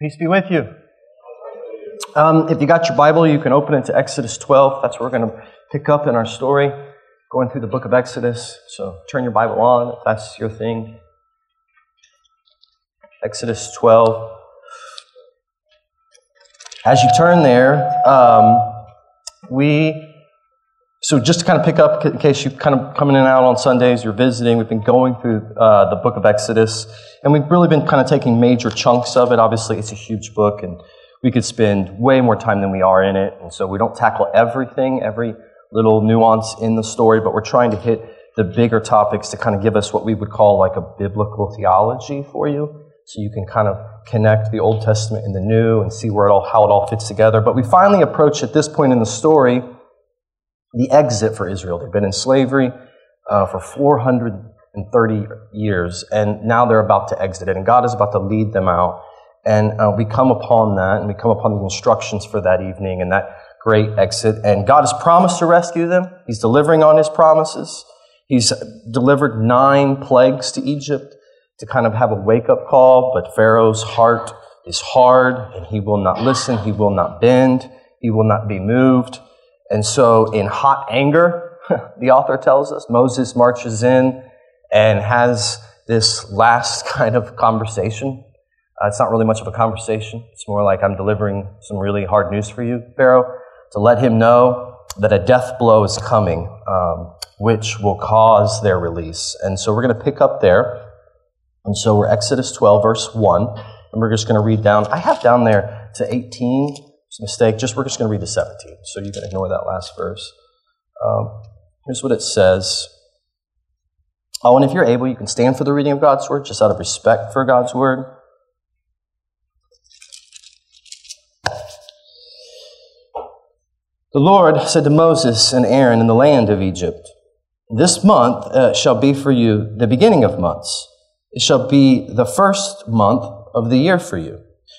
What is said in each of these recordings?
Peace be with you. Um, if you got your Bible, you can open it to Exodus 12. That's where we're going to pick up in our story, going through the book of Exodus. So turn your Bible on if that's your thing. Exodus 12. As you turn there, um, we so just to kind of pick up, in case you're kind of coming in and out on Sundays, you're visiting, we've been going through uh, the book of Exodus, and we've really been kind of taking major chunks of it. Obviously, it's a huge book, and we could spend way more time than we are in it, and so we don't tackle everything, every little nuance in the story, but we're trying to hit the bigger topics to kind of give us what we would call like a biblical theology for you, so you can kind of connect the Old Testament and the New and see where it all, how it all fits together. But we finally approach at this point in the story the exit for Israel. They've been in slavery uh, for 430 years, and now they're about to exit it, and God is about to lead them out. And uh, we come upon that, and we come upon the instructions for that evening and that great exit. And God has promised to rescue them. He's delivering on His promises. He's delivered nine plagues to Egypt to kind of have a wake up call, but Pharaoh's heart is hard, and he will not listen, he will not bend, he will not be moved. And so, in hot anger, the author tells us, Moses marches in and has this last kind of conversation. Uh, it's not really much of a conversation. It's more like I'm delivering some really hard news for you, Pharaoh, to let him know that a death blow is coming, um, which will cause their release. And so we're going to pick up there. And so we're Exodus 12, verse 1, and we're just going to read down. I have down there to 18 it's a mistake. Just we're just going to read the 17, so you can ignore that last verse. Um, here's what it says. Oh, and if you're able, you can stand for the reading of God's word, just out of respect for God's word. The Lord said to Moses and Aaron in the land of Egypt, This month uh, shall be for you the beginning of months. It shall be the first month of the year for you.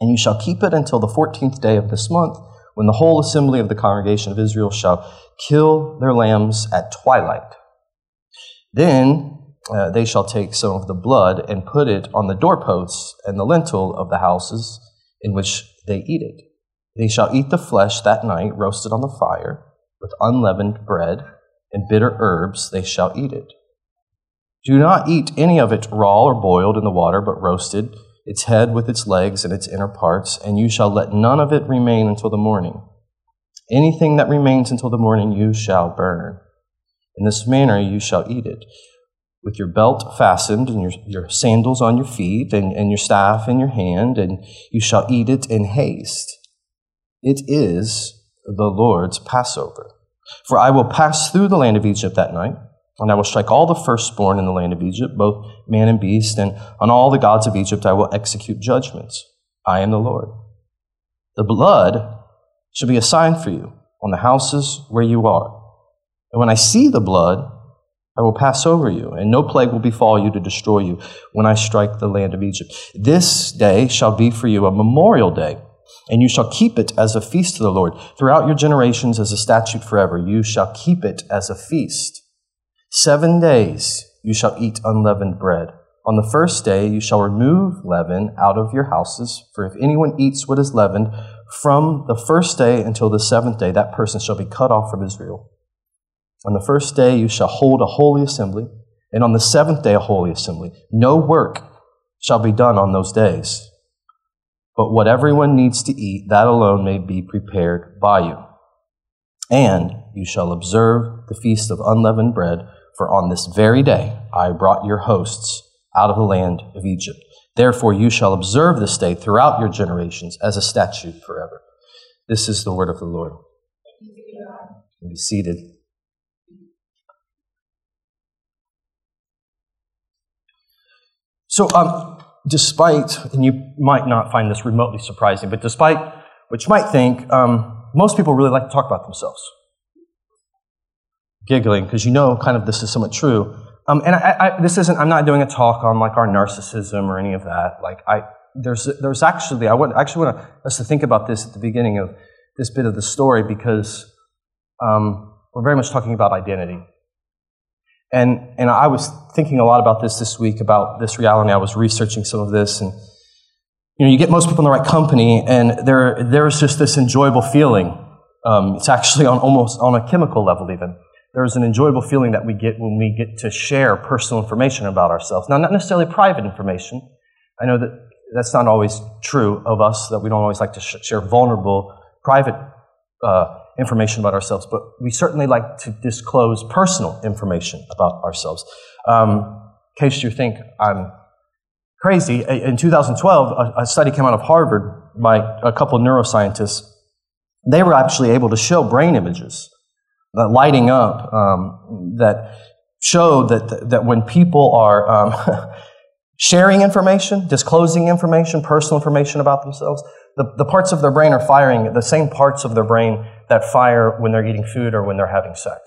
and you shall keep it until the fourteenth day of this month, when the whole assembly of the congregation of Israel shall kill their lambs at twilight. Then uh, they shall take some of the blood and put it on the doorposts and the lintel of the houses in which they eat it. They shall eat the flesh that night, roasted on the fire, with unleavened bread and bitter herbs, they shall eat it. Do not eat any of it raw or boiled in the water, but roasted its head with its legs and its inner parts, and you shall let none of it remain until the morning. Anything that remains until the morning you shall burn. In this manner you shall eat it, with your belt fastened and your, your sandals on your feet and, and your staff in your hand, and you shall eat it in haste. It is the Lord's Passover. For I will pass through the land of Egypt that night and I will strike all the firstborn in the land of Egypt, both man and beast, and on all the gods of Egypt I will execute judgments. I am the Lord. The blood shall be a sign for you on the houses where you are. And when I see the blood, I will pass over you, and no plague will befall you to destroy you when I strike the land of Egypt. This day shall be for you a memorial day, and you shall keep it as a feast to the Lord. Throughout your generations, as a statute forever, you shall keep it as a feast. Seven days you shall eat unleavened bread. On the first day you shall remove leaven out of your houses, for if anyone eats what is leavened, from the first day until the seventh day, that person shall be cut off from Israel. On the first day you shall hold a holy assembly, and on the seventh day a holy assembly. No work shall be done on those days. But what everyone needs to eat, that alone may be prepared by you. And you shall observe the feast of unleavened bread for on this very day I brought your hosts out of the land of Egypt. Therefore you shall observe this day throughout your generations as a statute forever. This is the word of the Lord. Be seated. So, um, despite, and you might not find this remotely surprising, but despite what you might think, um, most people really like to talk about themselves. Giggling, because you know kind of this is somewhat true. Um, and I, I, this isn't, I'm not doing a talk on like our narcissism or any of that. Like, I, there's, there's actually, I would actually want us to think about this at the beginning of this bit of the story because um, we're very much talking about identity. And, and I was thinking a lot about this this week, about this reality. I was researching some of this. And, you know, you get most people in the right company, and there, there's just this enjoyable feeling. Um, it's actually on almost on a chemical level, even. There's an enjoyable feeling that we get when we get to share personal information about ourselves. Now, not necessarily private information. I know that that's not always true of us, that we don't always like to sh- share vulnerable, private uh, information about ourselves, but we certainly like to disclose personal information about ourselves. Um, in case you think I'm crazy, in 2012, a, a study came out of Harvard by a couple neuroscientists. They were actually able to show brain images that lighting up um, that showed that, that when people are um, sharing information, disclosing information, personal information about themselves, the, the parts of their brain are firing the same parts of their brain that fire when they're eating food or when they're having sex.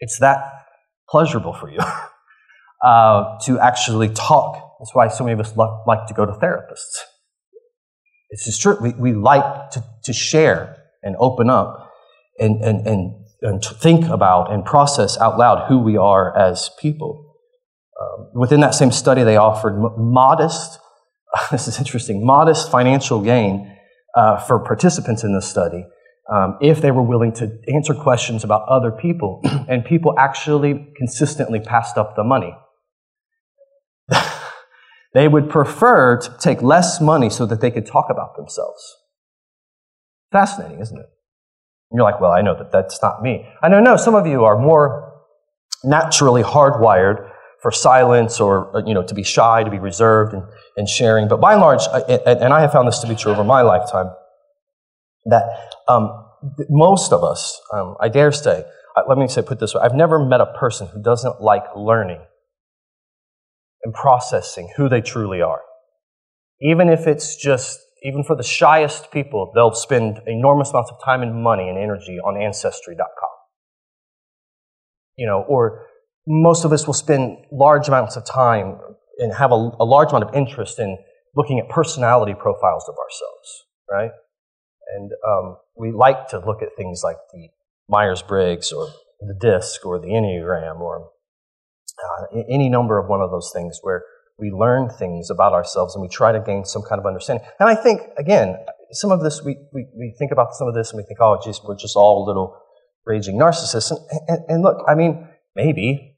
It's that pleasurable for you uh, to actually talk. That's why so many of us lo- like to go to therapists. It's just true. We, we like to, to share and open up and, and, and, and think about and process out loud who we are as people. Um, within that same study, they offered modest, this is interesting, modest financial gain uh, for participants in this study um, if they were willing to answer questions about other people, and people actually consistently passed up the money. they would prefer to take less money so that they could talk about themselves. Fascinating, isn't it? And you're like, well, I know that that's not me. I know, no, some of you are more naturally hardwired for silence or, uh, you know, to be shy, to be reserved and, and sharing. But by and large, and I have found this to be true over my lifetime, that um, most of us, um, I dare say, let me say, put this way I've never met a person who doesn't like learning and processing who they truly are. Even if it's just, even for the shyest people, they'll spend enormous amounts of time and money and energy on Ancestry.com. You know, or most of us will spend large amounts of time and have a, a large amount of interest in looking at personality profiles of ourselves, right? And um, we like to look at things like the Myers Briggs or the DISC or the Enneagram or uh, any number of one of those things where we learn things about ourselves and we try to gain some kind of understanding. And I think, again, some of this, we, we, we think about some of this and we think, oh, geez, we're just all little raging narcissists. And, and, and look, I mean, maybe.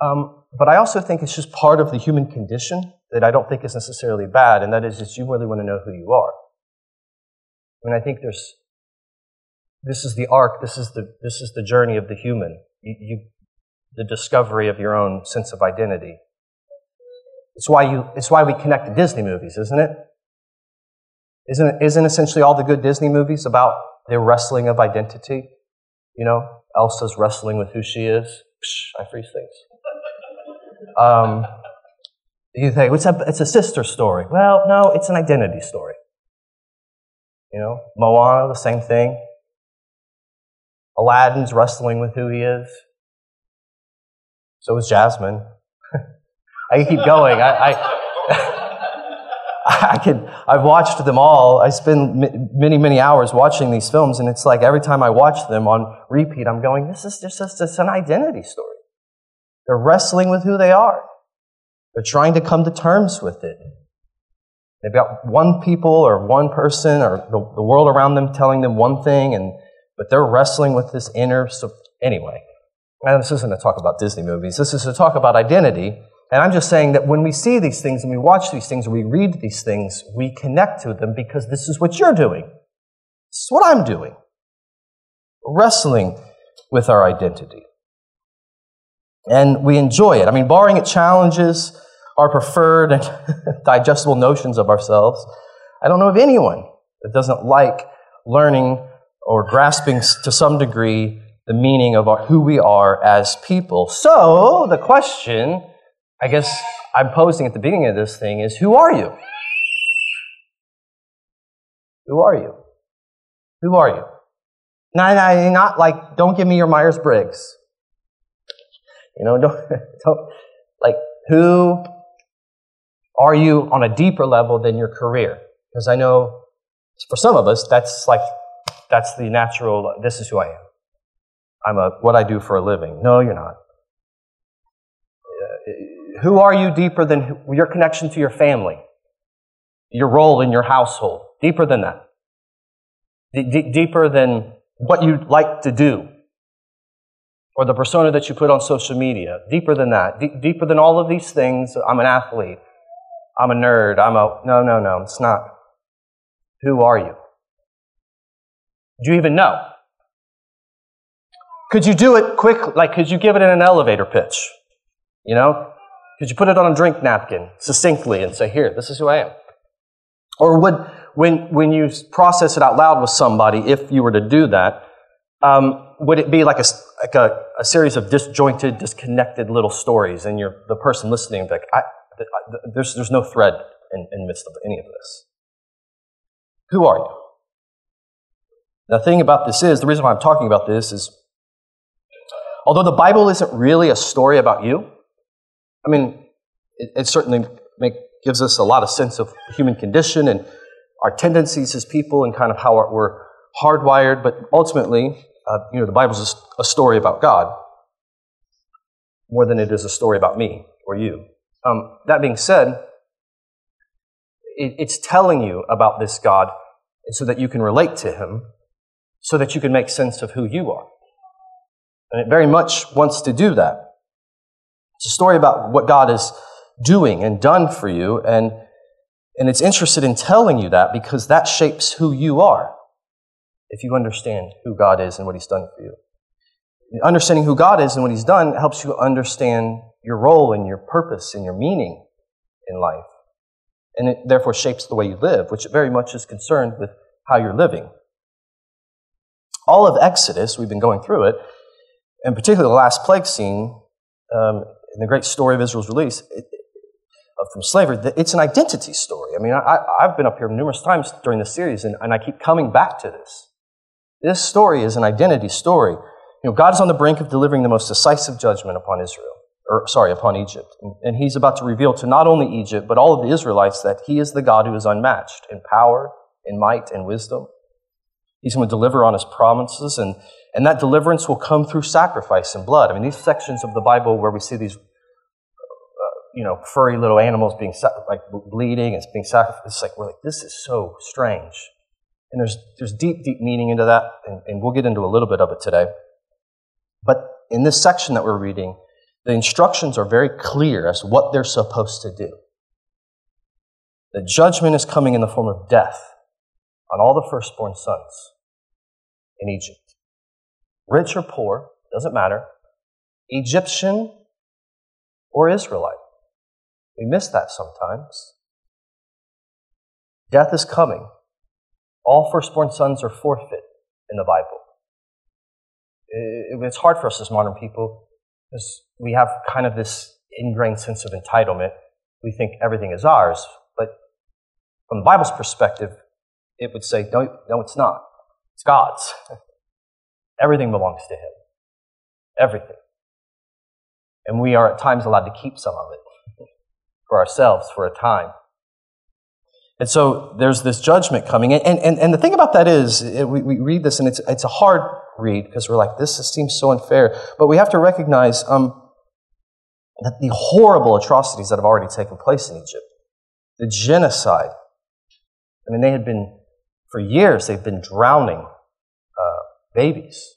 Um, but I also think it's just part of the human condition that I don't think is necessarily bad, and that is just you really want to know who you are. I mean, I think there's, this is the arc, this is the, this is the journey of the human. You, you, the discovery of your own sense of identity. It's why, you, it's why we connect to Disney movies, isn't it? Isn't, isn't essentially all the good Disney movies about the wrestling of identity? You know, Elsa's wrestling with who she is. Psh, I freeze things. Um, you think it's a, it's a sister story. Well, no, it's an identity story. You know, Moana, the same thing. Aladdin's wrestling with who he is. So is Jasmine. I can keep going. I, I, I could, I've watched them all. I spend many, many hours watching these films, and it's like every time I watch them on repeat, I'm going, this is just, just, just an identity story. They're wrestling with who they are. They're trying to come to terms with it. They've got one people or one person or the, the world around them telling them one thing, and but they're wrestling with this inner. So anyway, and this isn't to talk about Disney movies. This is to talk about identity. And I'm just saying that when we see these things and we watch these things or we read these things, we connect to them because this is what you're doing. This is what I'm doing. Wrestling with our identity. And we enjoy it. I mean, barring it challenges our preferred and digestible notions of ourselves. I don't know of anyone that doesn't like learning or grasping to some degree the meaning of our, who we are as people. So, the question, I guess I'm posing at the beginning of this thing is who are you? Who are you? Who are you? Not, not like, don't give me your Myers Briggs. You know, don't, don't, like, who are you on a deeper level than your career? Because I know for some of us, that's like, that's the natural, this is who I am. I'm a, what I do for a living. No, you're not. Who are you deeper than your connection to your family? Your role in your household? Deeper than that. D- deeper than what you like to do or the persona that you put on social media. Deeper than that. D- deeper than all of these things. I'm an athlete. I'm a nerd. I'm a. No, no, no. It's not. Who are you? Do you even know? Could you do it quick? Like, could you give it in an elevator pitch? You know? Could you put it on a drink napkin succinctly and say, here, this is who I am? Or would, when, when you process it out loud with somebody, if you were to do that, um, would it be like a, like a, a, series of disjointed, disconnected little stories, and you're the person listening, like, I, I, there's, there's no thread in, in midst of any of this? Who are you? The thing about this is, the reason why I'm talking about this is, although the Bible isn't really a story about you, I mean, it, it certainly make, gives us a lot of sense of human condition and our tendencies as people and kind of how we're hardwired, but ultimately, uh, you know, the Bible is a story about God more than it is a story about me or you. Um, that being said, it, it's telling you about this God so that you can relate to Him so that you can make sense of who you are. And it very much wants to do that. It's a story about what God is doing and done for you, and, and it's interested in telling you that because that shapes who you are if you understand who God is and what He's done for you. Understanding who God is and what He's done helps you understand your role and your purpose and your meaning in life. And it therefore shapes the way you live, which very much is concerned with how you're living all of Exodus, we've been going through it, and particularly the last plague scene um, in the great story of Israel's release it, from slavery, it's an identity story. I mean, I, have been up here numerous times during the series, and, and I keep coming back to this. This story is an identity story. You know, God is on the brink of delivering the most decisive judgment upon Israel, or sorry, upon Egypt. And He's about to reveal to not only Egypt, but all of the Israelites that He is the God who is unmatched in power, in might, and wisdom. He's going to deliver on his promises, and, and that deliverance will come through sacrifice and blood. I mean, these sections of the Bible where we see these, uh, you know, furry little animals being like bleeding and being sacrificed, it's like we're like, this is so strange. And there's there's deep, deep meaning into that, and, and we'll get into a little bit of it today. But in this section that we're reading, the instructions are very clear as to what they're supposed to do. The judgment is coming in the form of death on all the firstborn sons in Egypt. Rich or poor, doesn't matter. Egyptian or Israelite. We miss that sometimes. Death is coming. All firstborn sons are forfeit in the Bible. It's hard for us as modern people because we have kind of this ingrained sense of entitlement. We think everything is ours. But from the Bible's perspective, it would say, no, no, it's not. It's God's. Everything belongs to Him. Everything. And we are at times allowed to keep some of it for ourselves for a time. And so there's this judgment coming. And, and, and the thing about that is, it, we, we read this and it's, it's a hard read because we're like, this seems so unfair. But we have to recognize um, that the horrible atrocities that have already taken place in Egypt, the genocide, I mean, they had been for years, they've been drowning uh, babies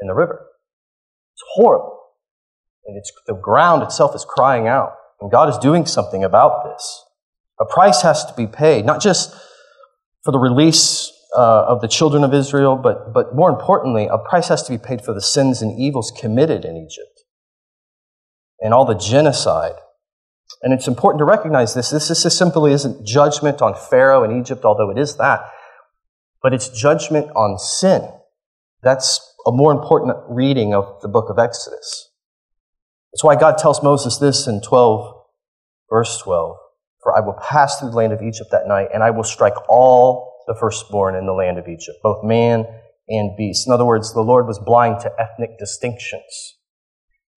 in the river. It's horrible. And it's, the ground itself is crying out. And God is doing something about this. A price has to be paid, not just for the release uh, of the children of Israel, but, but more importantly, a price has to be paid for the sins and evils committed in Egypt and all the genocide. And it's important to recognize this. This, this simply isn't judgment on Pharaoh and Egypt, although it is that but it's judgment on sin. That's a more important reading of the book of Exodus. That's why God tells Moses this in 12, Verse 12 For I will pass through the land of Egypt that night, and I will strike all the firstborn in the land of Egypt, both man and beast. In other words, the Lord was blind to ethnic distinctions.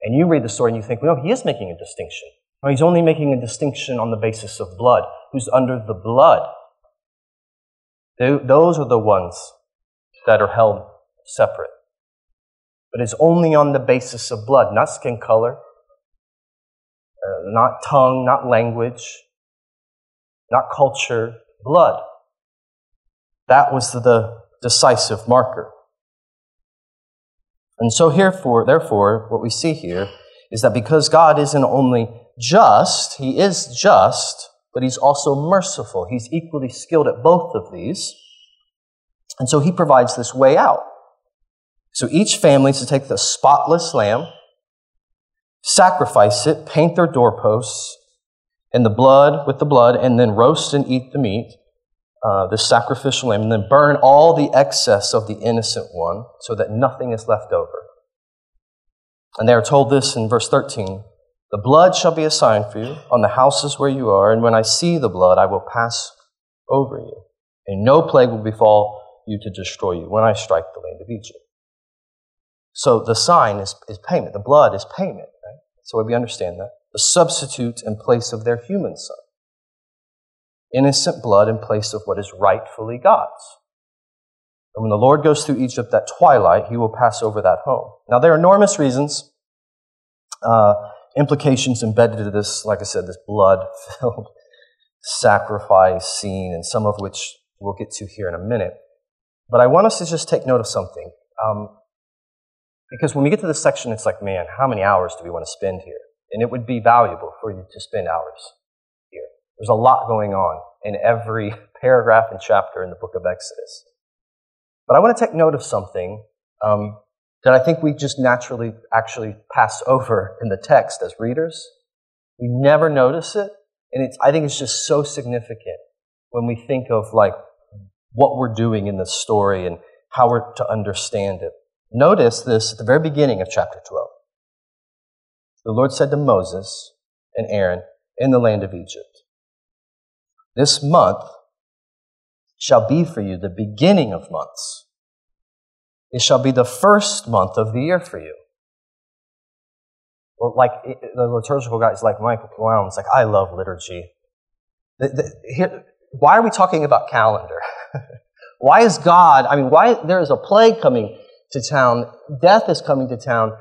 And you read the story and you think, well, he is making a distinction. No, he's only making a distinction on the basis of blood. Who's under the blood? Those are the ones that are held separate. But it's only on the basis of blood, not skin color, uh, not tongue, not language, not culture, blood. That was the decisive marker. And so, herefore, therefore, what we see here is that because God isn't only just, He is just, but He's also merciful. He's equally skilled at both of these. And so He provides this way out. So each family is to take the spotless lamb, sacrifice it, paint their doorposts, and the blood with the blood, and then roast and eat the meat, uh, the sacrificial lamb, and then burn all the excess of the innocent one so that nothing is left over. And they are told this in verse 13 The blood shall be a sign for you on the houses where you are, and when I see the blood, I will pass over you, and no plague will befall you to destroy you when I strike the land of Egypt. So the sign is, is payment. The blood is payment. Right? So we understand that. The substitute in place of their human son. Innocent blood in place of what is rightfully God's. And when the Lord goes through Egypt at twilight, he will pass over that home. Now, there are enormous reasons, uh, implications embedded in this, like I said, this blood filled sacrifice scene, and some of which we'll get to here in a minute. But I want us to just take note of something. Um, because when we get to this section, it's like, man, how many hours do we want to spend here? And it would be valuable for you to spend hours here. There's a lot going on in every paragraph and chapter in the book of Exodus. But I want to take note of something um, that I think we just naturally actually pass over in the text as readers. We never notice it, and I think it's just so significant when we think of like what we're doing in the story and how we're to understand it. Notice this at the very beginning of chapter 12. The Lord said to Moses and Aaron in the land of Egypt, This month shall be for you the beginning of months. It shall be the first month of the year for you. Well, like the liturgical guys like Michael Brown, it's like, I love liturgy. The, the, here, why are we talking about calendar? why is God, I mean, why there is a plague coming to town. Death is coming to town.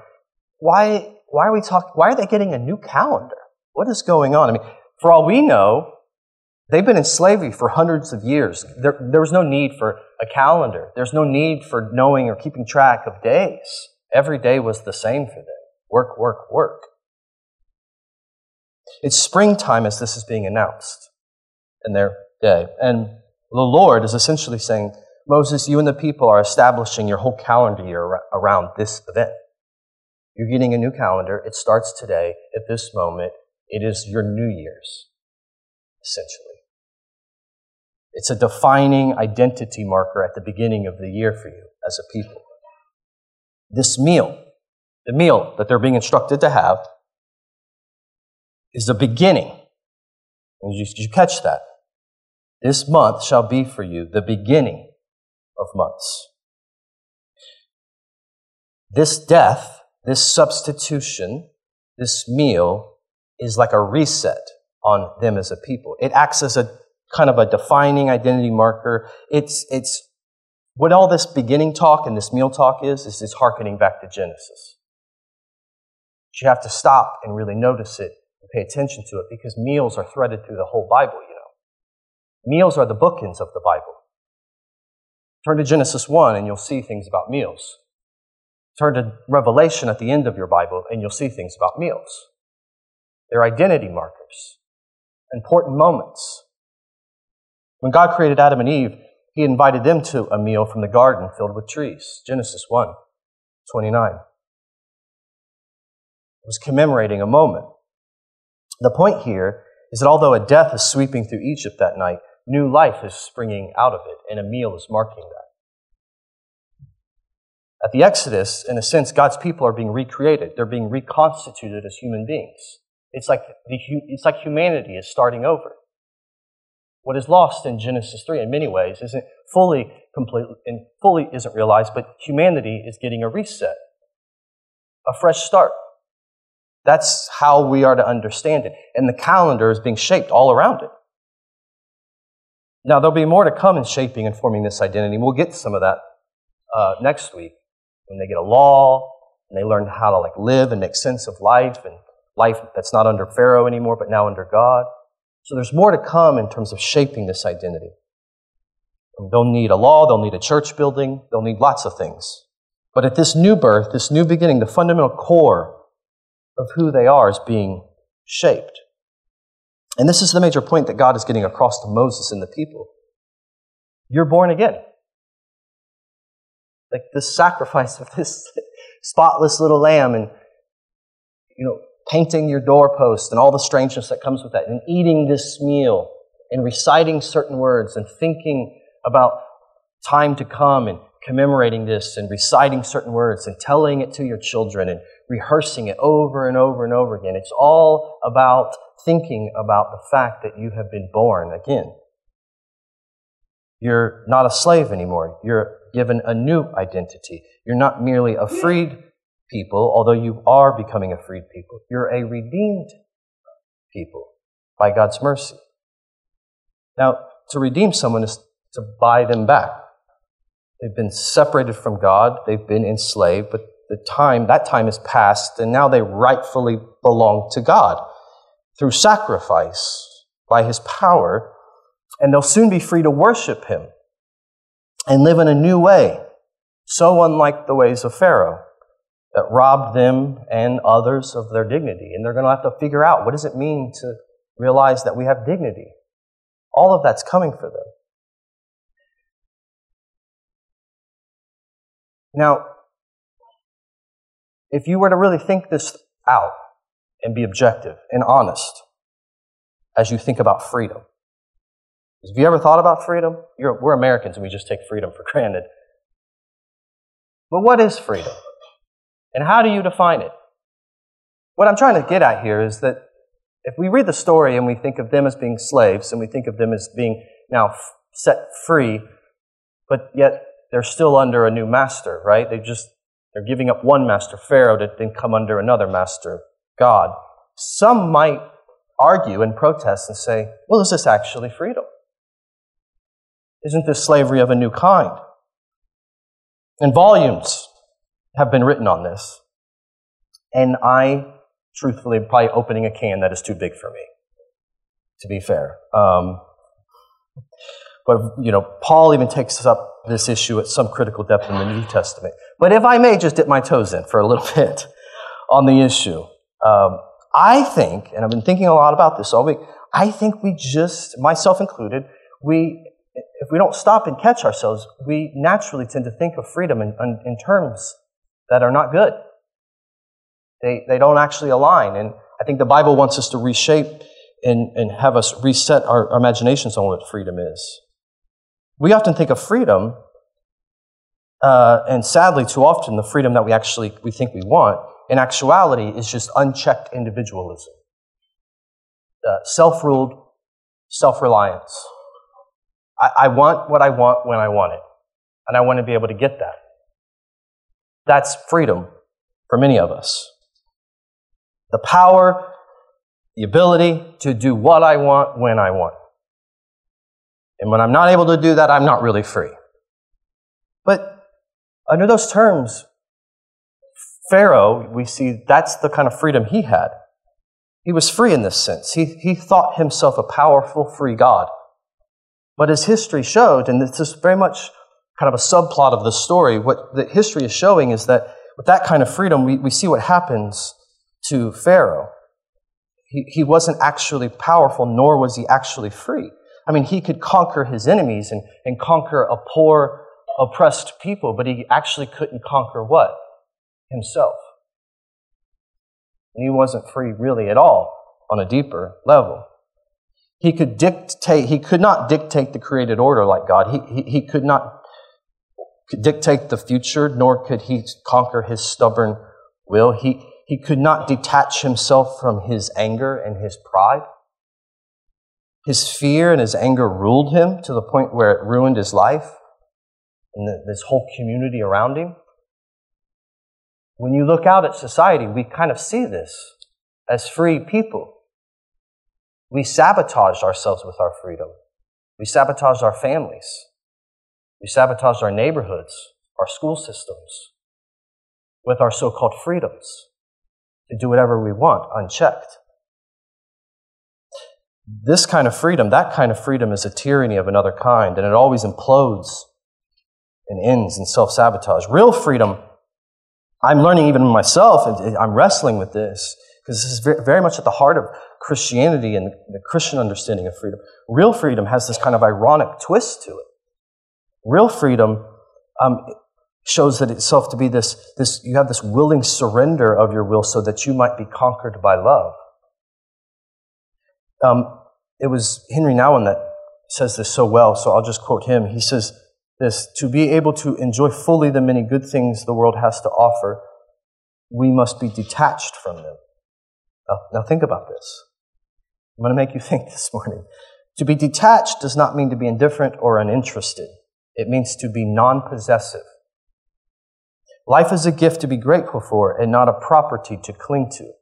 Why, why are we talking, why are they getting a new calendar? What is going on? I mean, for all we know, they've been in slavery for hundreds of years. There, there was no need for a calendar. There's no need for knowing or keeping track of days. Every day was the same for them. Work, work, work. It's springtime as this is being announced in their day. And the Lord is essentially saying, Moses, you and the people are establishing your whole calendar year around this event. You're getting a new calendar. It starts today. At this moment, it is your New Year's, essentially. It's a defining identity marker at the beginning of the year for you as a people. This meal, the meal that they're being instructed to have, is the beginning. And you, you catch that? This month shall be for you the beginning of months. This death, this substitution, this meal is like a reset on them as a people. It acts as a kind of a defining identity marker. It's, it's what all this beginning talk and this meal talk is, is it's harkening back to Genesis. You have to stop and really notice it and pay attention to it because meals are threaded through the whole Bible, you know. Meals are the bookends of the Bible. Turn to Genesis 1 and you'll see things about meals. Turn to Revelation at the end of your Bible and you'll see things about meals. They're identity markers, important moments. When God created Adam and Eve, he invited them to a meal from the garden filled with trees. Genesis 1 29. It was commemorating a moment. The point here is that although a death is sweeping through Egypt that night, New life is springing out of it, and a meal is marking that. At the Exodus, in a sense, God's people are being recreated. They're being reconstituted as human beings. It's like, the, it's like humanity is starting over. What is lost in Genesis 3 in many ways isn't fully complete and fully isn't realized, but humanity is getting a reset, a fresh start. That's how we are to understand it. And the calendar is being shaped all around it. Now, there'll be more to come in shaping and forming this identity. We'll get some of that uh, next week when they get a law and they learn how to like live and make sense of life and life that's not under Pharaoh anymore, but now under God. So there's more to come in terms of shaping this identity. They'll need a law, they'll need a church building, they'll need lots of things. But at this new birth, this new beginning, the fundamental core of who they are is being shaped. And this is the major point that God is getting across to Moses and the people. You're born again. Like the sacrifice of this spotless little lamb and, you know, painting your doorpost and all the strangeness that comes with that, and eating this meal and reciting certain words and thinking about time to come and commemorating this and reciting certain words and telling it to your children and rehearsing it over and over and over again. It's all about thinking about the fact that you have been born again. You're not a slave anymore. You're given a new identity. You're not merely a freed people, although you are becoming a freed people. You're a redeemed people by God's mercy. Now, to redeem someone is to buy them back. They've been separated from God, they've been enslaved, but the time, that time is past, and now they rightfully belong to God through sacrifice by His power, and they'll soon be free to worship Him and live in a new way, so unlike the ways of Pharaoh that robbed them and others of their dignity. And they're going to have to figure out what does it mean to realize that we have dignity. All of that's coming for them. Now, if you were to really think this out and be objective and honest as you think about freedom, have you ever thought about freedom? You're, we're Americans and we just take freedom for granted. But what is freedom? And how do you define it? What I'm trying to get at here is that if we read the story and we think of them as being slaves and we think of them as being now f- set free, but yet they're still under a new master, right? They just they're giving up one master, Pharaoh, to then come under another master, God. Some might argue and protest and say, well, is this actually freedom? Isn't this slavery of a new kind? And volumes have been written on this. And I, truthfully, am probably opening a can that is too big for me, to be fair. Um, but, you know, Paul even takes up this issue at some critical depth in the New Testament. But if I may just dip my toes in for a little bit on the issue, um, I think, and I've been thinking a lot about this all week, I think we just, myself included, we, if we don't stop and catch ourselves, we naturally tend to think of freedom in, in terms that are not good. They, they don't actually align. And I think the Bible wants us to reshape and, and have us reset our, our imaginations on what freedom is. We often think of freedom, uh, and sadly, too often, the freedom that we actually we think we want, in actuality, is just unchecked individualism, uh, self-ruled self-reliance. I, I want what I want when I want it, and I want to be able to get that. That's freedom for many of us. The power, the ability to do what I want when I want. And when I'm not able to do that, I'm not really free. But under those terms, Pharaoh, we see that's the kind of freedom he had. He was free in this sense. He, he thought himself a powerful, free God. But as history showed, and this is very much kind of a subplot of the story, what the history is showing is that with that kind of freedom, we, we see what happens to Pharaoh. He, he wasn't actually powerful, nor was he actually free. I mean, he could conquer his enemies and, and conquer a poor, oppressed people, but he actually couldn't conquer what? Himself. And he wasn't free really at all on a deeper level. He could dictate, he could not dictate the created order like God. He, he, he could not dictate the future, nor could he conquer his stubborn will. He, he could not detach himself from his anger and his pride. His fear and his anger ruled him to the point where it ruined his life and the, this whole community around him. When you look out at society, we kind of see this as free people. We sabotage ourselves with our freedom. We sabotage our families. We sabotage our neighborhoods, our school systems, with our so called freedoms to do whatever we want unchecked. This kind of freedom, that kind of freedom is a tyranny of another kind, and it always implodes and ends in self sabotage. Real freedom, I'm learning even myself, I'm wrestling with this, because this is very much at the heart of Christianity and the Christian understanding of freedom. Real freedom has this kind of ironic twist to it. Real freedom um, shows that itself to be this, this, you have this willing surrender of your will so that you might be conquered by love. Um, it was Henri Nouwen that says this so well, so I'll just quote him. He says this To be able to enjoy fully the many good things the world has to offer, we must be detached from them. Now, now think about this. I'm going to make you think this morning. To be detached does not mean to be indifferent or uninterested. It means to be non possessive. Life is a gift to be grateful for and not a property to cling to.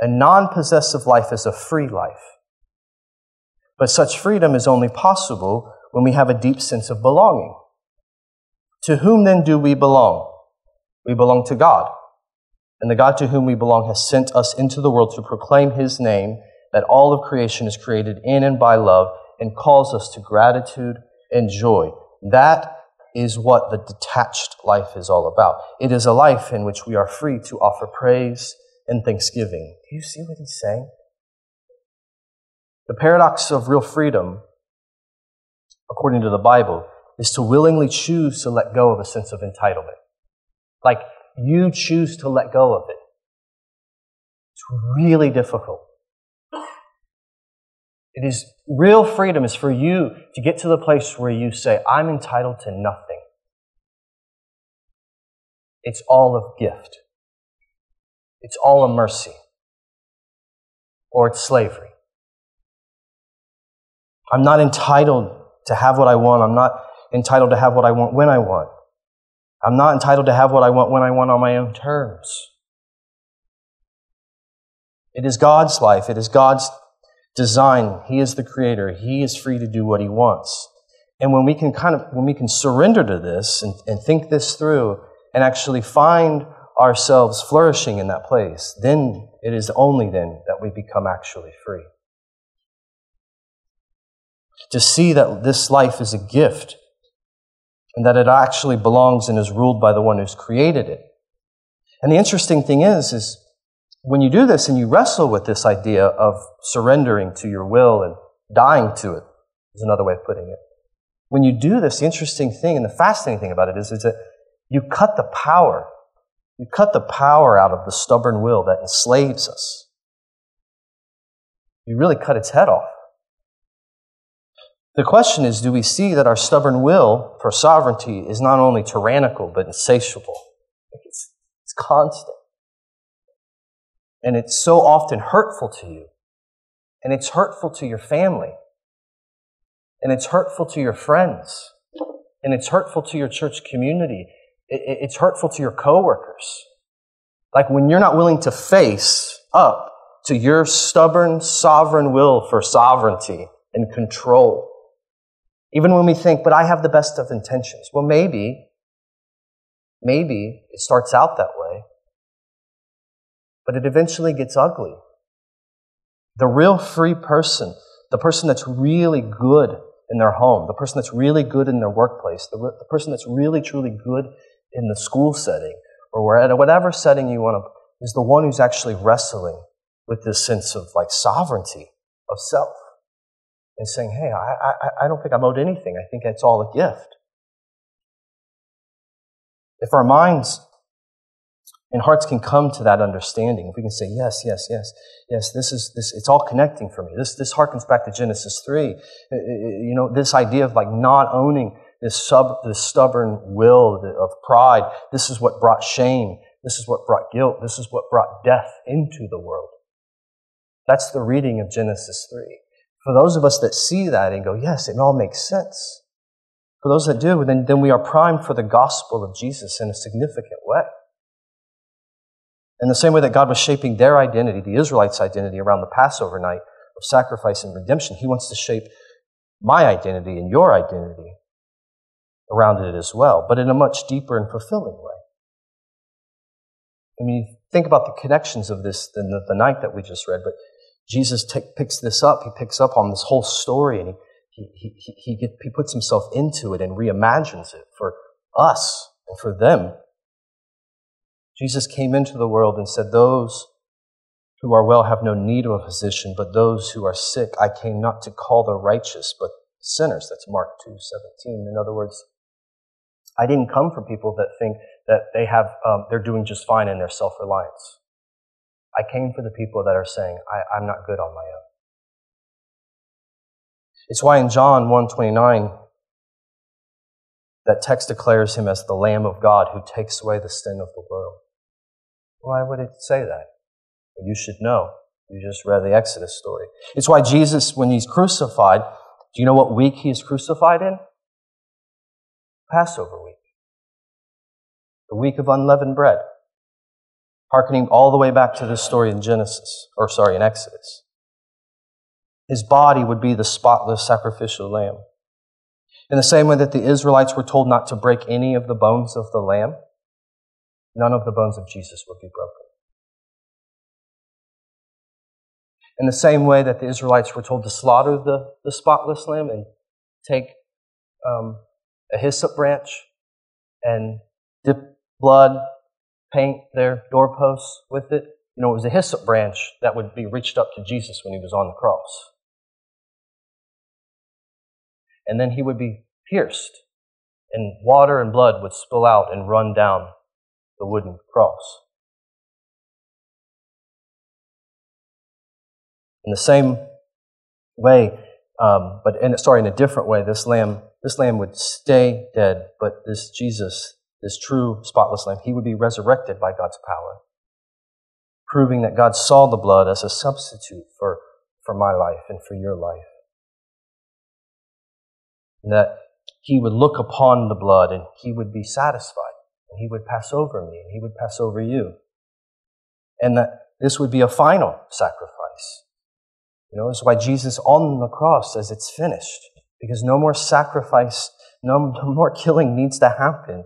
A non possessive life is a free life. But such freedom is only possible when we have a deep sense of belonging. To whom then do we belong? We belong to God. And the God to whom we belong has sent us into the world to proclaim his name, that all of creation is created in and by love, and calls us to gratitude and joy. That is what the detached life is all about. It is a life in which we are free to offer praise and thanksgiving. Do you see what he's saying? The paradox of real freedom, according to the Bible, is to willingly choose to let go of a sense of entitlement. Like you choose to let go of it. It's really difficult. It is real freedom is for you to get to the place where you say, I'm entitled to nothing. It's all of gift. It's all a mercy. Or it's slavery. I'm not entitled to have what I want. I'm not entitled to have what I want when I want. I'm not entitled to have what I want when I want on my own terms. It is God's life. It is God's design. He is the creator. He is free to do what he wants. And when we can kind of, when we can surrender to this and, and think this through and actually find ourselves flourishing in that place, then it is only then that we become actually free to see that this life is a gift and that it actually belongs and is ruled by the one who's created it. And the interesting thing is, is when you do this and you wrestle with this idea of surrendering to your will and dying to it, is another way of putting it. When you do this, the interesting thing and the fascinating thing about it is, is that you cut the power. You cut the power out of the stubborn will that enslaves us. You really cut its head off. The question is do we see that our stubborn will for sovereignty is not only tyrannical, but insatiable? It's, it's constant. And it's so often hurtful to you. And it's hurtful to your family. And it's hurtful to your friends. And it's hurtful to your church community. It's hurtful to your coworkers. Like when you're not willing to face up to your stubborn, sovereign will for sovereignty and control even when we think, but I have the best of intentions. Well, maybe, maybe it starts out that way, but it eventually gets ugly. The real free person, the person that's really good in their home, the person that's really good in their workplace, the, the person that's really, truly good in the school setting, or wherever, whatever setting you want to, is the one who's actually wrestling with this sense of like sovereignty of self and saying, hey, I, I, I don't think I'm owed anything. I think it's all a gift. If our minds and hearts can come to that understanding, if we can say, yes, yes, yes, yes, this is, this, it's all connecting for me. This, this harkens back to Genesis 3. You know, this idea of like not owning this sub, this stubborn will of pride. This is what brought shame this is what brought guilt. This is what brought death into the world. That's the reading of Genesis 3. For those of us that see that and go, yes, it all makes sense. For those that do, then, then we are primed for the gospel of Jesus in a significant way. In the same way that God was shaping their identity, the Israelites' identity, around the Passover night of sacrifice and redemption, He wants to shape my identity and your identity around it as well, but in a much deeper and fulfilling way. I mean, think about the connections of this, the, the night that we just read, but Jesus t- picks this up. He picks up on this whole story and he he, he, he, get, he puts himself into it and reimagines it for us and for them. Jesus came into the world and said, Those who are well have no need of a physician, but those who are sick, I came not to call the righteous, but sinners. That's Mark 2 17. In other words, I didn't come for people that think that they have, um, they're doing just fine in their self reliance. I came for the people that are saying, I, I'm not good on my own. It's why in John 1:29 that text declares him as the Lamb of God who takes away the sin of the world. Why would it say that? You should know. You just read the Exodus story. It's why Jesus, when he's crucified, do you know what week he is crucified in? Passover week. The week of unleavened bread. Harkening all the way back to this story in Genesis, or sorry, in Exodus. His body would be the spotless sacrificial lamb. In the same way that the Israelites were told not to break any of the bones of the lamb, none of the bones of Jesus would be broken. In the same way that the Israelites were told to slaughter the, the spotless lamb and take um, a hyssop branch and dip blood, paint their doorposts with it. You know, it was a hyssop branch that would be reached up to Jesus when he was on the cross and then he would be pierced, and water and blood would spill out and run down the wooden cross. In the same way, um, but in, sorry, in a different way, this lamb, this lamb would stay dead, but this Jesus, this true spotless lamb, he would be resurrected by God's power, proving that God saw the blood as a substitute for, for my life and for your life and that he would look upon the blood and he would be satisfied, and he would pass over me, and he would pass over you. And that this would be a final sacrifice. You know, it's why Jesus on the cross says it's finished, because no more sacrifice, no, no more killing needs to happen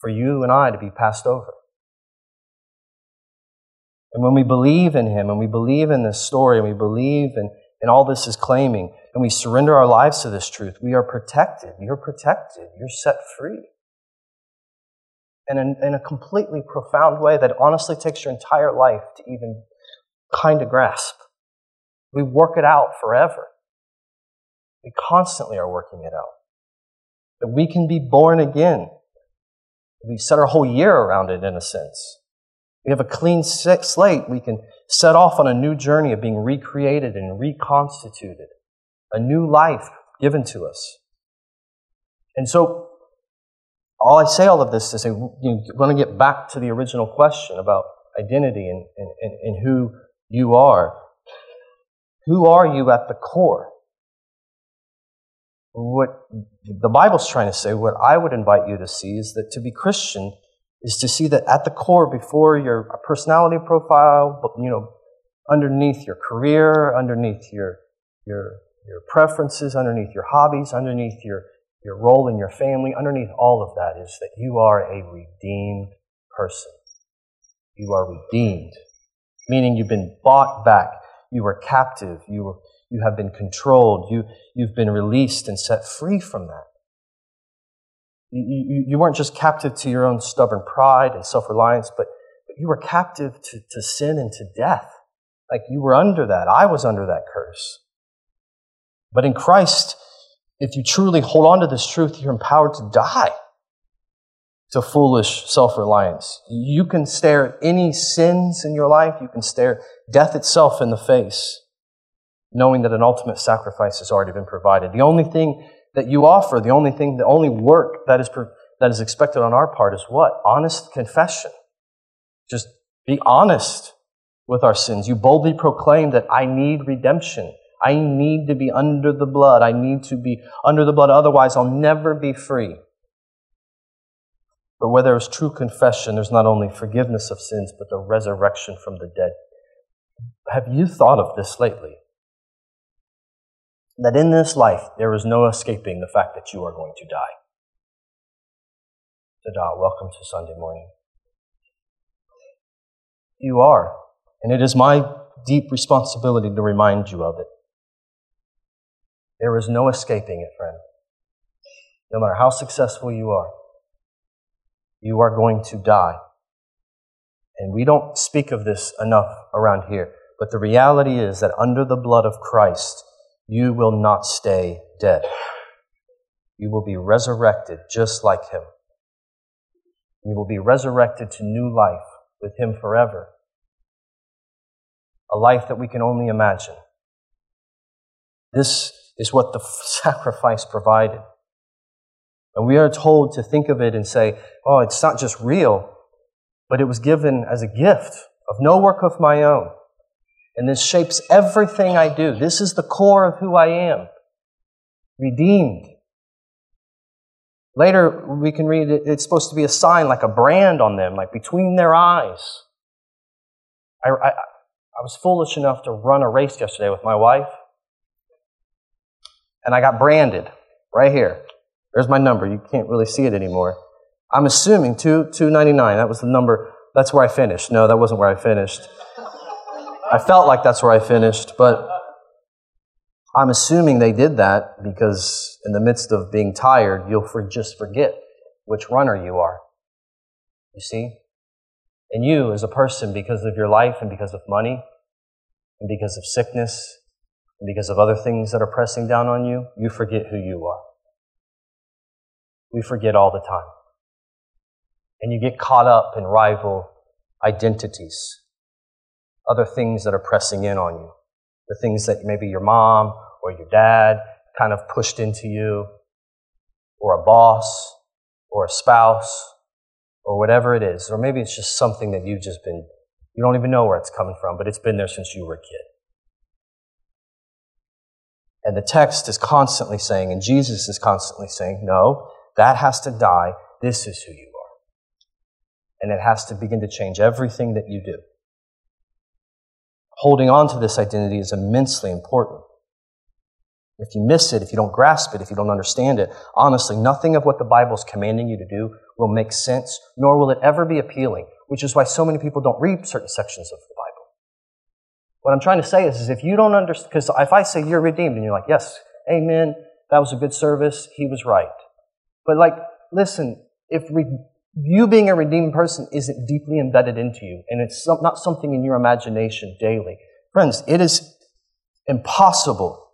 for you and I to be passed over. And when we believe in Him, and we believe in this story, and we believe in, in all this is claiming, and we surrender our lives to this truth, we are protected. You're protected. You're set free. In, in a completely profound way that honestly takes your entire life to even kind of grasp. We work it out forever. We constantly are working it out. That we can be born again. We set our whole year around it in a sense. We have a clean slate. We can set off on a new journey of being recreated and reconstituted a new life given to us. And so, all I say all of this to say, you want to get back to the original question about identity and, and, and who you are. Who are you at the core? What the Bible's trying to say, what I would invite you to see is that to be Christian is to see that at the core, before your personality profile, you know, underneath your career, underneath your, your your preferences, underneath your hobbies, underneath your, your role in your family, underneath all of that is that you are a redeemed person. You are redeemed, meaning you've been bought back. You were captive. You, were, you have been controlled. You, you've been released and set free from that. You, you, you weren't just captive to your own stubborn pride and self reliance, but, but you were captive to, to sin and to death. Like you were under that. I was under that curse. But in Christ, if you truly hold on to this truth, you're empowered to die to foolish self reliance. You can stare at any sins in your life, you can stare death itself in the face, knowing that an ultimate sacrifice has already been provided. The only thing that you offer, the only thing, the only work that is, that is expected on our part is what? Honest confession just be honest with our sins. You boldly proclaim that I need redemption. I need to be under the blood. I need to be under the blood. Otherwise, I'll never be free. But where there is true confession, there's not only forgiveness of sins, but the resurrection from the dead. Have you thought of this lately? That in this life, there is no escaping the fact that you are going to die. Tada, welcome to Sunday morning. You are. And it is my deep responsibility to remind you of it. There is no escaping it, friend. No matter how successful you are, you are going to die. And we don't speak of this enough around here. But the reality is that under the blood of Christ, you will not stay dead. You will be resurrected just like Him. You will be resurrected to new life with Him forever. A life that we can only imagine. This is what the sacrifice provided. And we are told to think of it and say, oh, it's not just real, but it was given as a gift of no work of my own. And this shapes everything I do. This is the core of who I am. Redeemed. Later, we can read it, it's supposed to be a sign, like a brand on them, like between their eyes. I, I, I was foolish enough to run a race yesterday with my wife, and I got branded right here. There's my number. You can't really see it anymore. I'm assuming two two ninety nine. That was the number. That's where I finished. No, that wasn't where I finished. I felt like that's where I finished, but I'm assuming they did that because in the midst of being tired, you'll for, just forget which runner you are. You see? And you, as a person, because of your life and because of money and because of sickness and because of other things that are pressing down on you, you forget who you are. We forget all the time. And you get caught up in rival identities other things that are pressing in on you. The things that maybe your mom or your dad kind of pushed into you, or a boss, or a spouse, or whatever it is. Or maybe it's just something that you've just been, you don't even know where it's coming from, but it's been there since you were a kid. And the text is constantly saying, and Jesus is constantly saying, no, that has to die. This is who you are. And it has to begin to change everything that you do holding on to this identity is immensely important. If you miss it, if you don't grasp it, if you don't understand it, honestly, nothing of what the Bible is commanding you to do will make sense, nor will it ever be appealing, which is why so many people don't read certain sections of the Bible. What I'm trying to say is, is if you don't understand, because if I say you're redeemed and you're like, yes, amen, that was a good service, he was right. But like, listen, if re- you being a redeemed person isn't deeply embedded into you, and it's not something in your imagination daily. Friends, it is impossible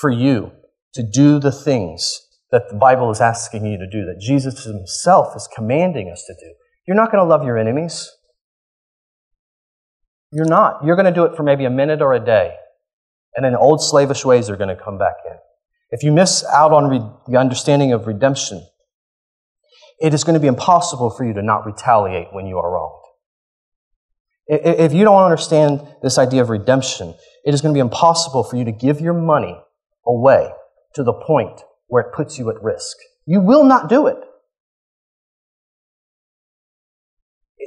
for you to do the things that the Bible is asking you to do, that Jesus himself is commanding us to do. You're not going to love your enemies. You're not. You're going to do it for maybe a minute or a day, and then old slavish ways are going to come back in. If you miss out on re- the understanding of redemption, it is going to be impossible for you to not retaliate when you are wronged. If you don't understand this idea of redemption, it is going to be impossible for you to give your money away to the point where it puts you at risk. You will not do it.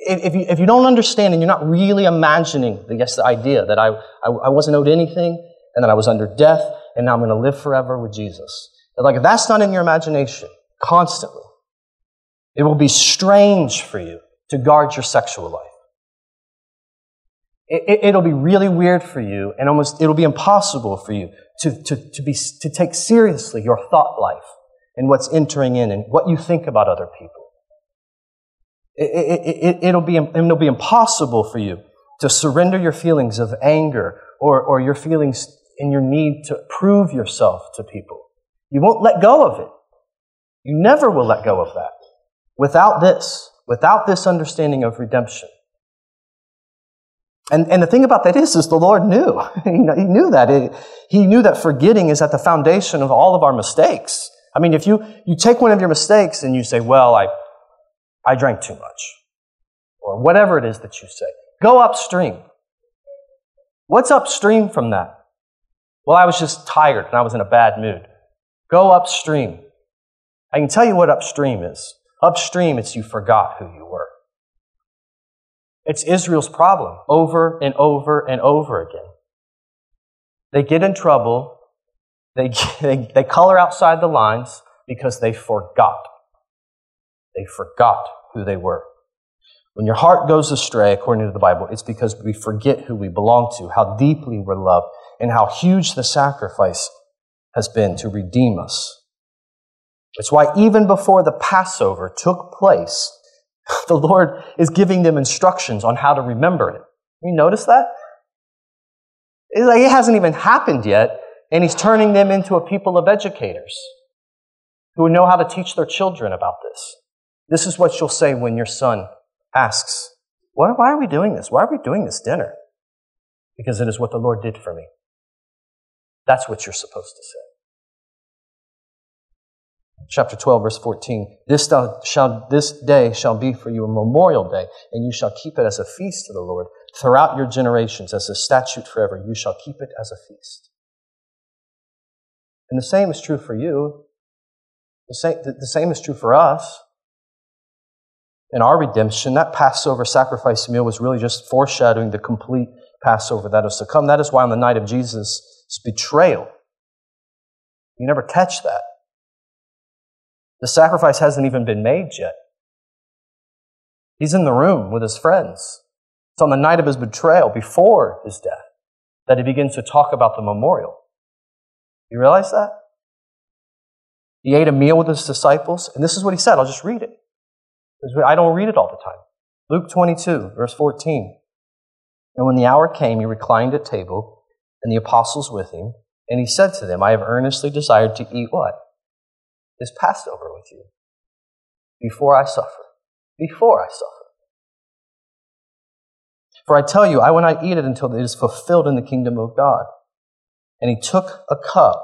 If you, if you don't understand and you're not really imagining, I guess, the idea that I, I, I wasn't owed anything and that I was under death and now I'm going to live forever with Jesus. Like, if that's not in your imagination constantly, it will be strange for you to guard your sexual life. It, will it, be really weird for you and almost it'll be impossible for you to, to, to, be, to take seriously your thought life and what's entering in and what you think about other people. It, it, will be, it'll be impossible for you to surrender your feelings of anger or, or your feelings and your need to prove yourself to people. You won't let go of it. You never will let go of that. Without this, without this understanding of redemption. And, and the thing about that is, is the Lord knew. he knew that. he knew that forgetting is at the foundation of all of our mistakes. I mean, if you, you take one of your mistakes and you say, well, I, I drank too much. Or, whatever it is that you say. Go upstream. What's upstream from that? Well, I was just tired and I was in a bad mood. Go upstream. I can tell you what upstream is. Upstream, it's you forgot who you were. It's Israel's problem over and over and over again. They get in trouble, they, they, they color outside the lines because they forgot. They forgot who they were. When your heart goes astray, according to the Bible, it's because we forget who we belong to, how deeply we're loved, and how huge the sacrifice has been to redeem us. It's why even before the Passover took place, the Lord is giving them instructions on how to remember it. You notice that? It's like it hasn't even happened yet, and He's turning them into a people of educators who would know how to teach their children about this. This is what you'll say when your son asks, why, why are we doing this? Why are we doing this dinner? Because it is what the Lord did for me. That's what you're supposed to say. Chapter 12, verse 14. This, shall, this day shall be for you a memorial day, and you shall keep it as a feast to the Lord throughout your generations, as a statute forever. You shall keep it as a feast. And the same is true for you. The same, the same is true for us. In our redemption, that Passover sacrifice meal was really just foreshadowing the complete Passover that was to come. That is why on the night of Jesus' betrayal, you never catch that. The sacrifice hasn't even been made yet. He's in the room with his friends. It's on the night of his betrayal, before his death, that he begins to talk about the memorial. You realize that? He ate a meal with his disciples, and this is what he said. I'll just read it. I don't read it all the time. Luke 22, verse 14. And when the hour came, he reclined at table, and the apostles with him, and he said to them, I have earnestly desired to eat what? This Passover with you, before I suffer. Before I suffer. For I tell you, I will not eat it until it is fulfilled in the kingdom of God. And he took a cup,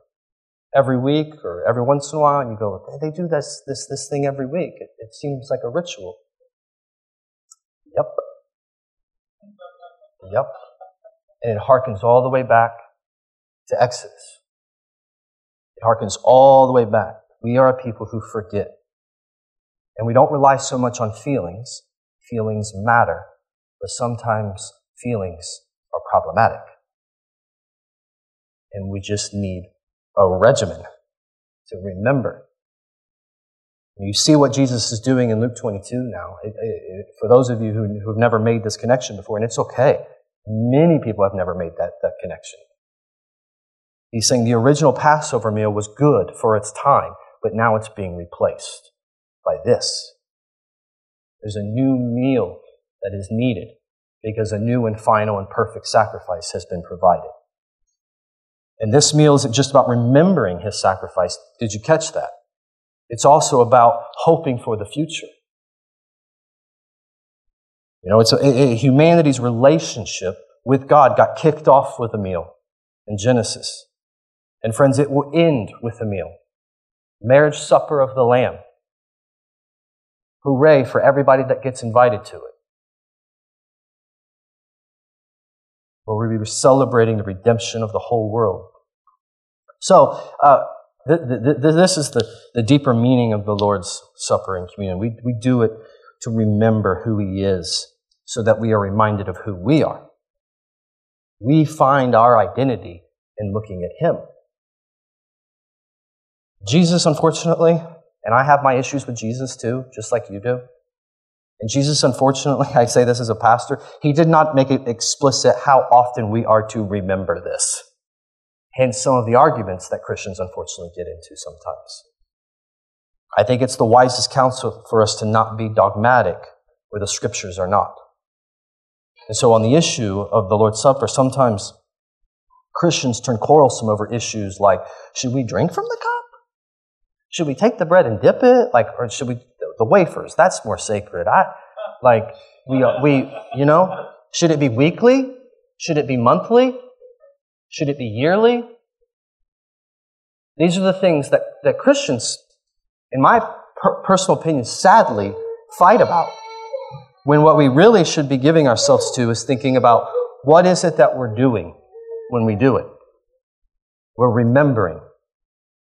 every week or every once in a while, and you go, they do this, this, this thing every week. It, it seems like a ritual. Yep. Yep. And it harkens all the way back to Exodus. It harkens all the way back. We are a people who forget. And we don't rely so much on feelings. Feelings matter, but sometimes feelings are problematic. And we just need a regimen to remember. You see what Jesus is doing in Luke 22 now. It, it, for those of you who, who've never made this connection before, and it's okay. Many people have never made that, that connection. He's saying the original Passover meal was good for its time, but now it's being replaced by this. There's a new meal that is needed because a new and final and perfect sacrifice has been provided. And this meal isn't just about remembering his sacrifice. Did you catch that? It's also about hoping for the future. You know, it's a, a, humanity's relationship with God got kicked off with a meal in Genesis. And friends, it will end with a meal. Marriage supper of the Lamb. Hooray for everybody that gets invited to it. Where we'll be celebrating the redemption of the whole world. So, uh, th- th- th- this is the, the deeper meaning of the Lord's Supper and communion. We, we do it to remember who He is so that we are reminded of who we are. We find our identity in looking at Him. Jesus, unfortunately, and I have my issues with Jesus too, just like you do. And Jesus, unfortunately, I say this as a pastor, he did not make it explicit how often we are to remember this. Hence some of the arguments that Christians unfortunately get into sometimes. I think it's the wisest counsel for us to not be dogmatic where the scriptures are not. And so, on the issue of the Lord's Supper, sometimes Christians turn quarrelsome over issues like should we drink from the cup? Should we take the bread and dip it? Like, or should we, the wafers, that's more sacred. I, like, we, we, you know, should it be weekly? Should it be monthly? Should it be yearly? These are the things that, that Christians, in my per- personal opinion, sadly fight about. When what we really should be giving ourselves to is thinking about what is it that we're doing when we do it? We're remembering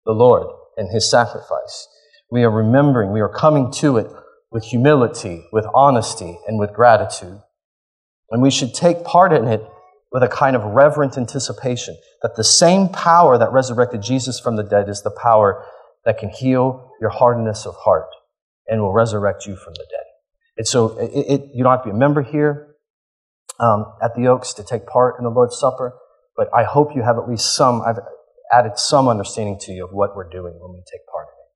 the Lord and His sacrifice. We are remembering, we are coming to it with humility, with honesty, and with gratitude. And we should take part in it with a kind of reverent anticipation that the same power that resurrected Jesus from the dead is the power that can heal your hardness of heart and will resurrect you from the dead. And so it, it, you don't have to be a member here um, at the Oaks to take part in the Lord's Supper, but I hope you have at least some, I've added some understanding to you of what we're doing when we take part in it.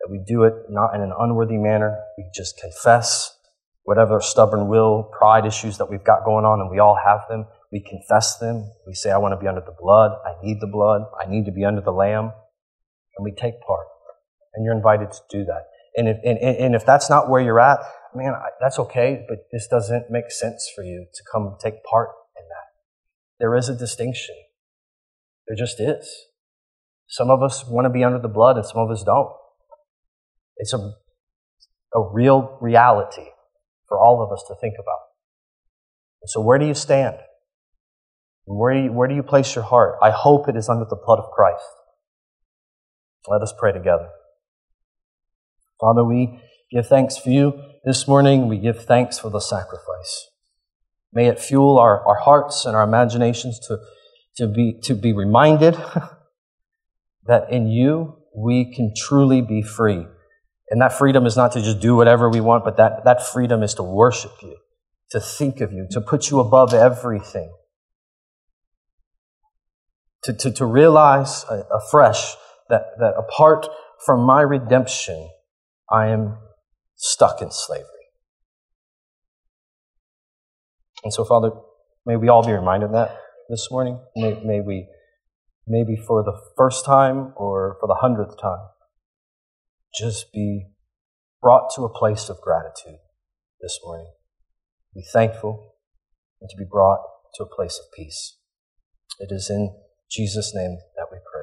That we do it not in an unworthy manner, we just confess whatever stubborn will, pride issues that we've got going on, and we all have them we confess them. We say, I want to be under the blood. I need the blood. I need to be under the Lamb. And we take part. And you're invited to do that. And if, and, and if that's not where you're at, man, that's okay, but this doesn't make sense for you to come take part in that. There is a distinction. There just is. Some of us want to be under the blood and some of us don't. It's a, a real reality for all of us to think about. so where do you stand? Where do, you, where do you place your heart? I hope it is under the blood of Christ. Let us pray together. Father, we give thanks for you this morning. We give thanks for the sacrifice. May it fuel our, our hearts and our imaginations to, to, be, to be reminded that in you we can truly be free. And that freedom is not to just do whatever we want, but that, that freedom is to worship you, to think of you, to put you above everything to, to, to realize afresh that, that apart from my redemption, I am stuck in slavery. And so, Father, may we all be reminded of that this morning. May, may we, maybe for the first time or for the hundredth time, just be brought to a place of gratitude this morning. Be thankful and to be brought to a place of peace. It is in Jesus' name that we pray.